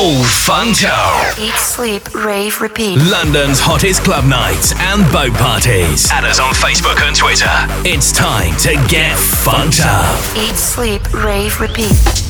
full Funto. Eat, sleep, rave, repeat. London's hottest club nights and boat parties. Add us on Facebook and Twitter. It's time to get funked up. Eat, sleep, rave, repeat.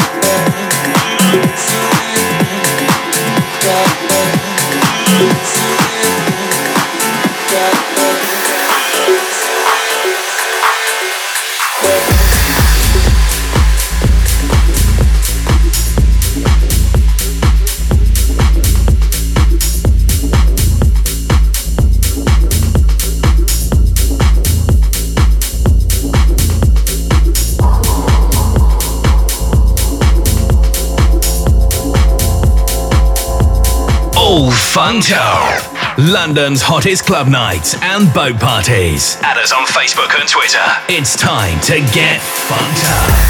yeah. London's hottest club nights and boat parties. Add us on Facebook and Twitter. It's time to get funked up.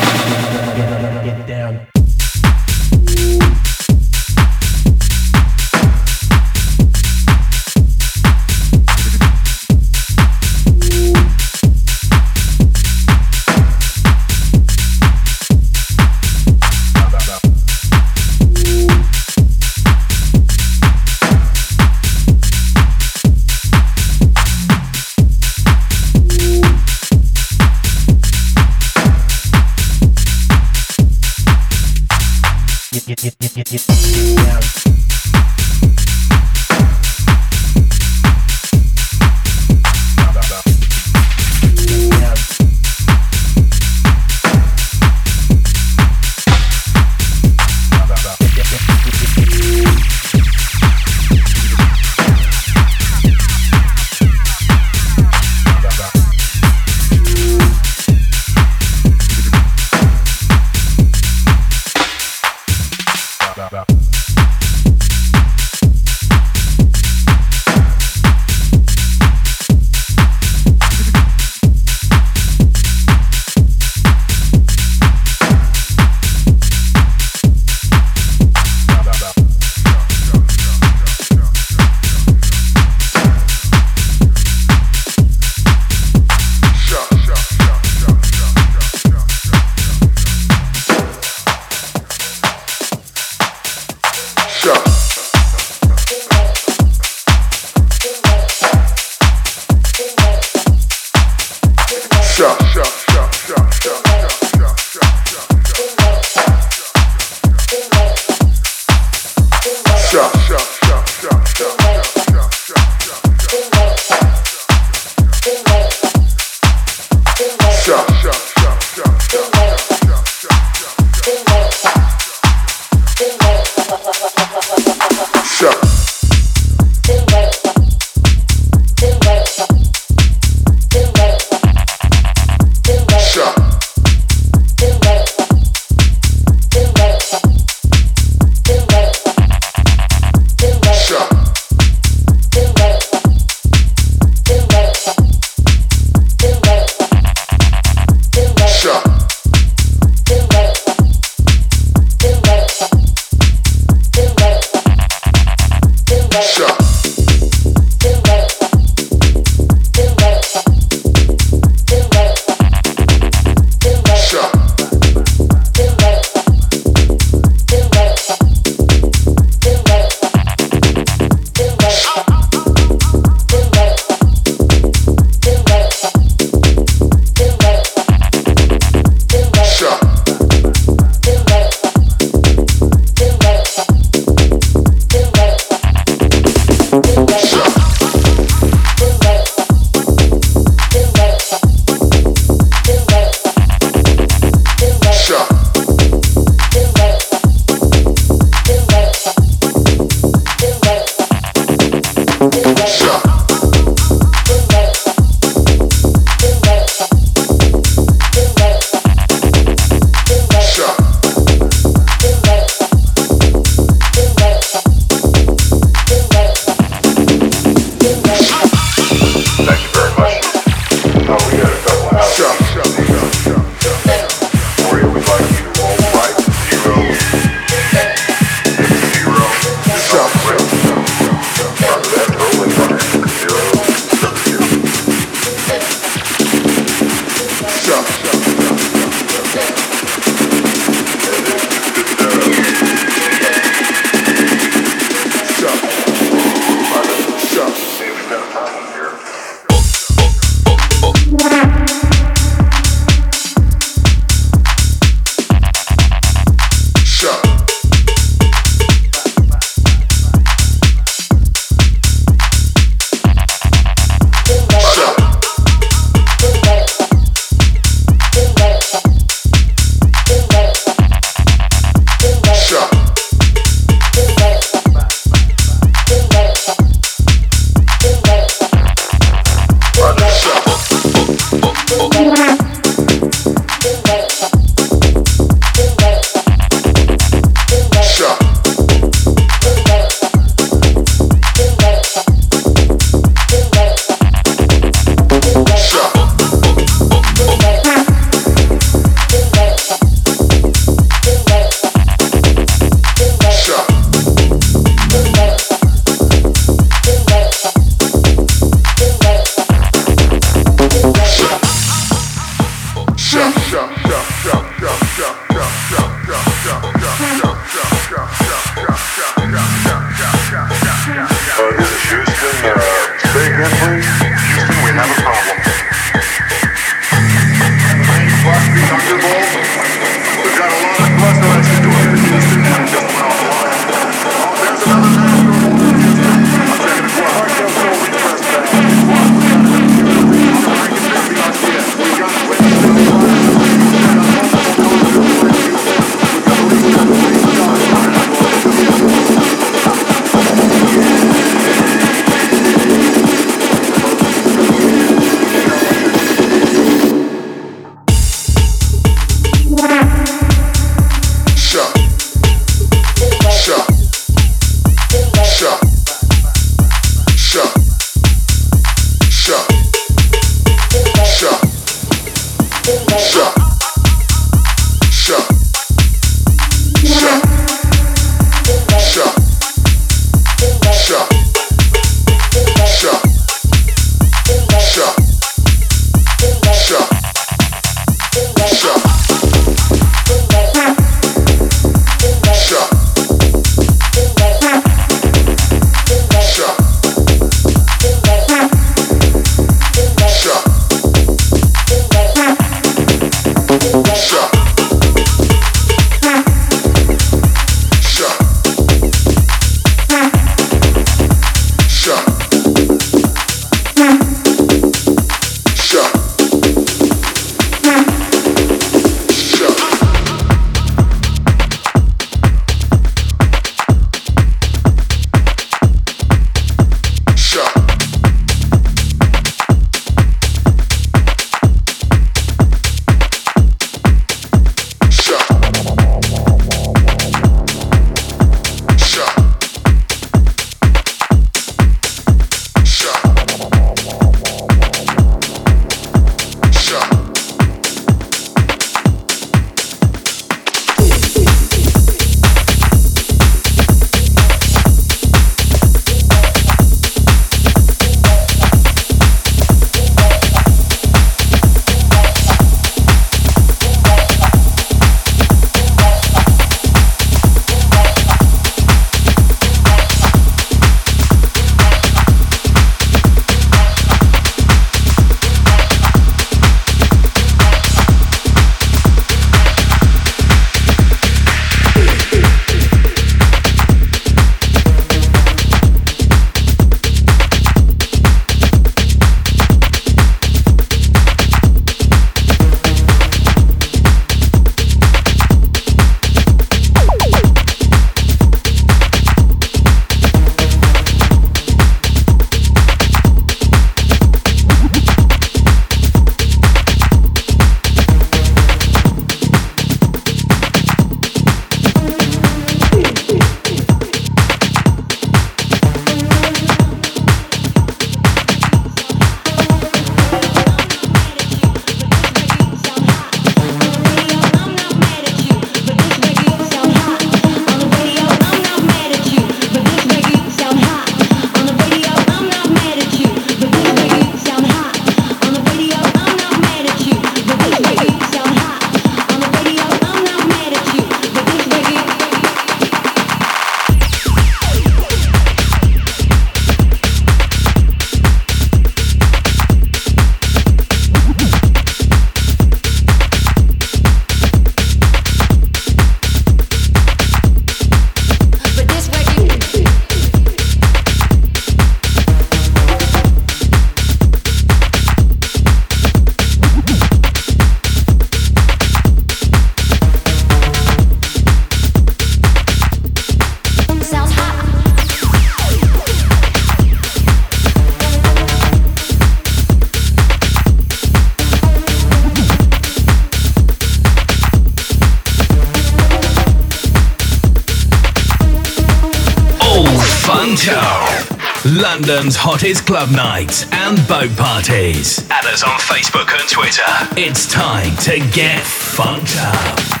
London's hottest club nights and boat parties. Add us on Facebook and Twitter. It's time to get funked up.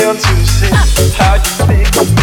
to see how you make me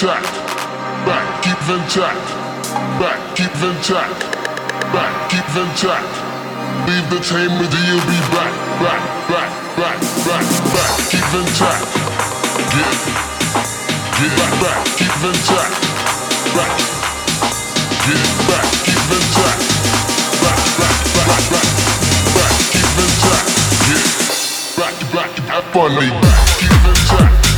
intact. Back keep intact. Back keep intact. Back keep intact. Leave the tame with you be back, back, back, back, back, back, keep intact. Get, get back, back, keep intact. Back, get back, keep intact. Back, back, back, back, back, keep intact. Get back, back, up on me, back, keep intact.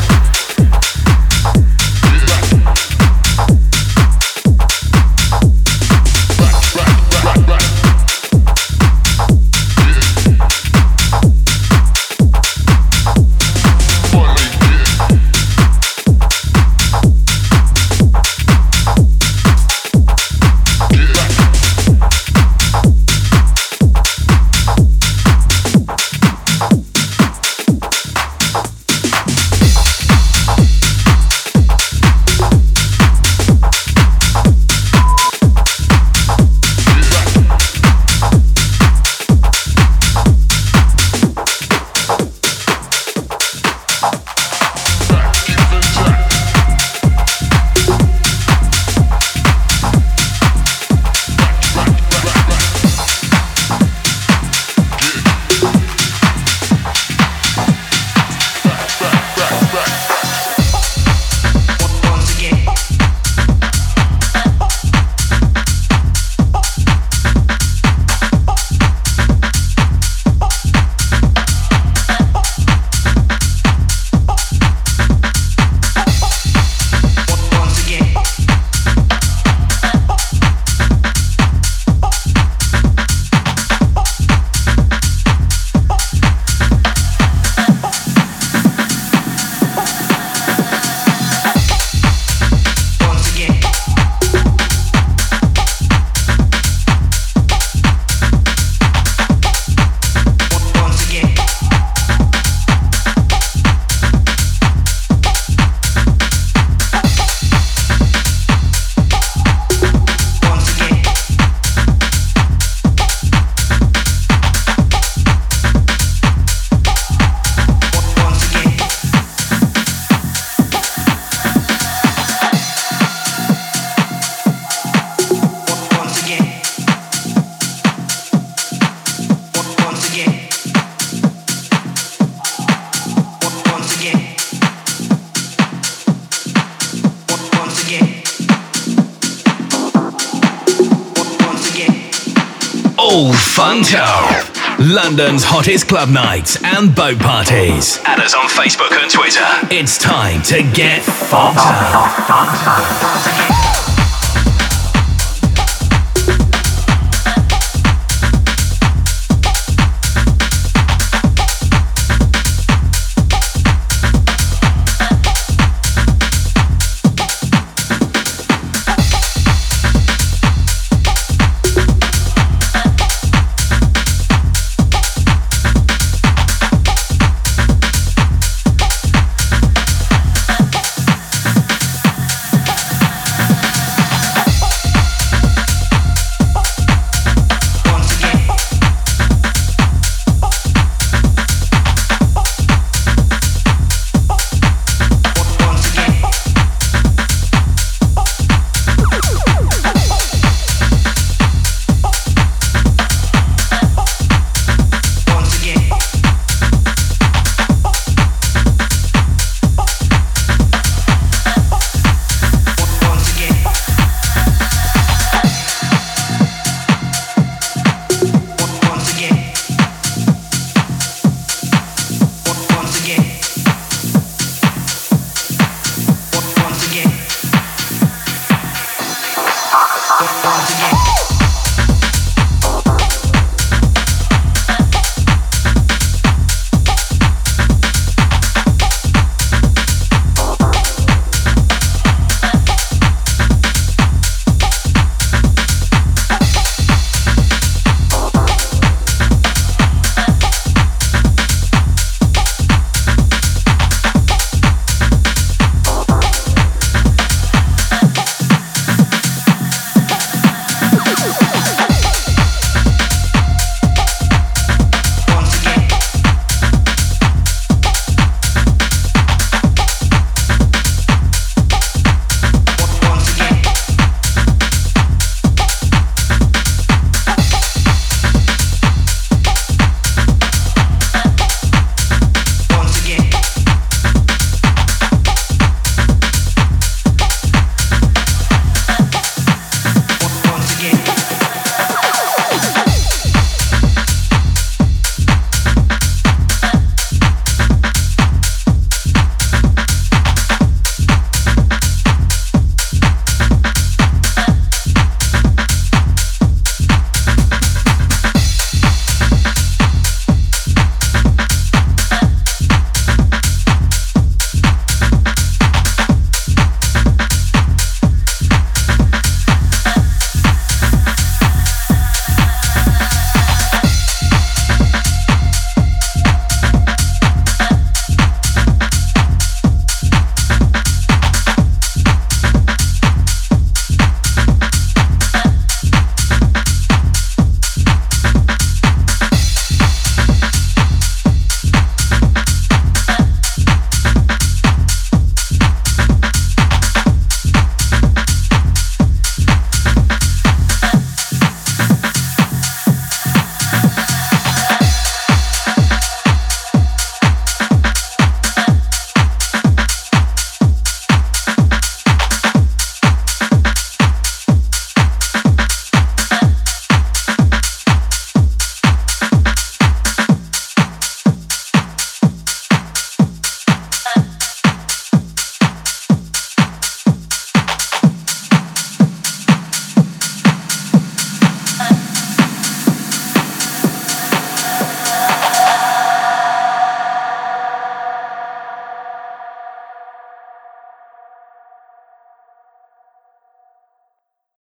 London's hottest club nights and boat parties. Add us on Facebook and Twitter. It's time to get fucked up.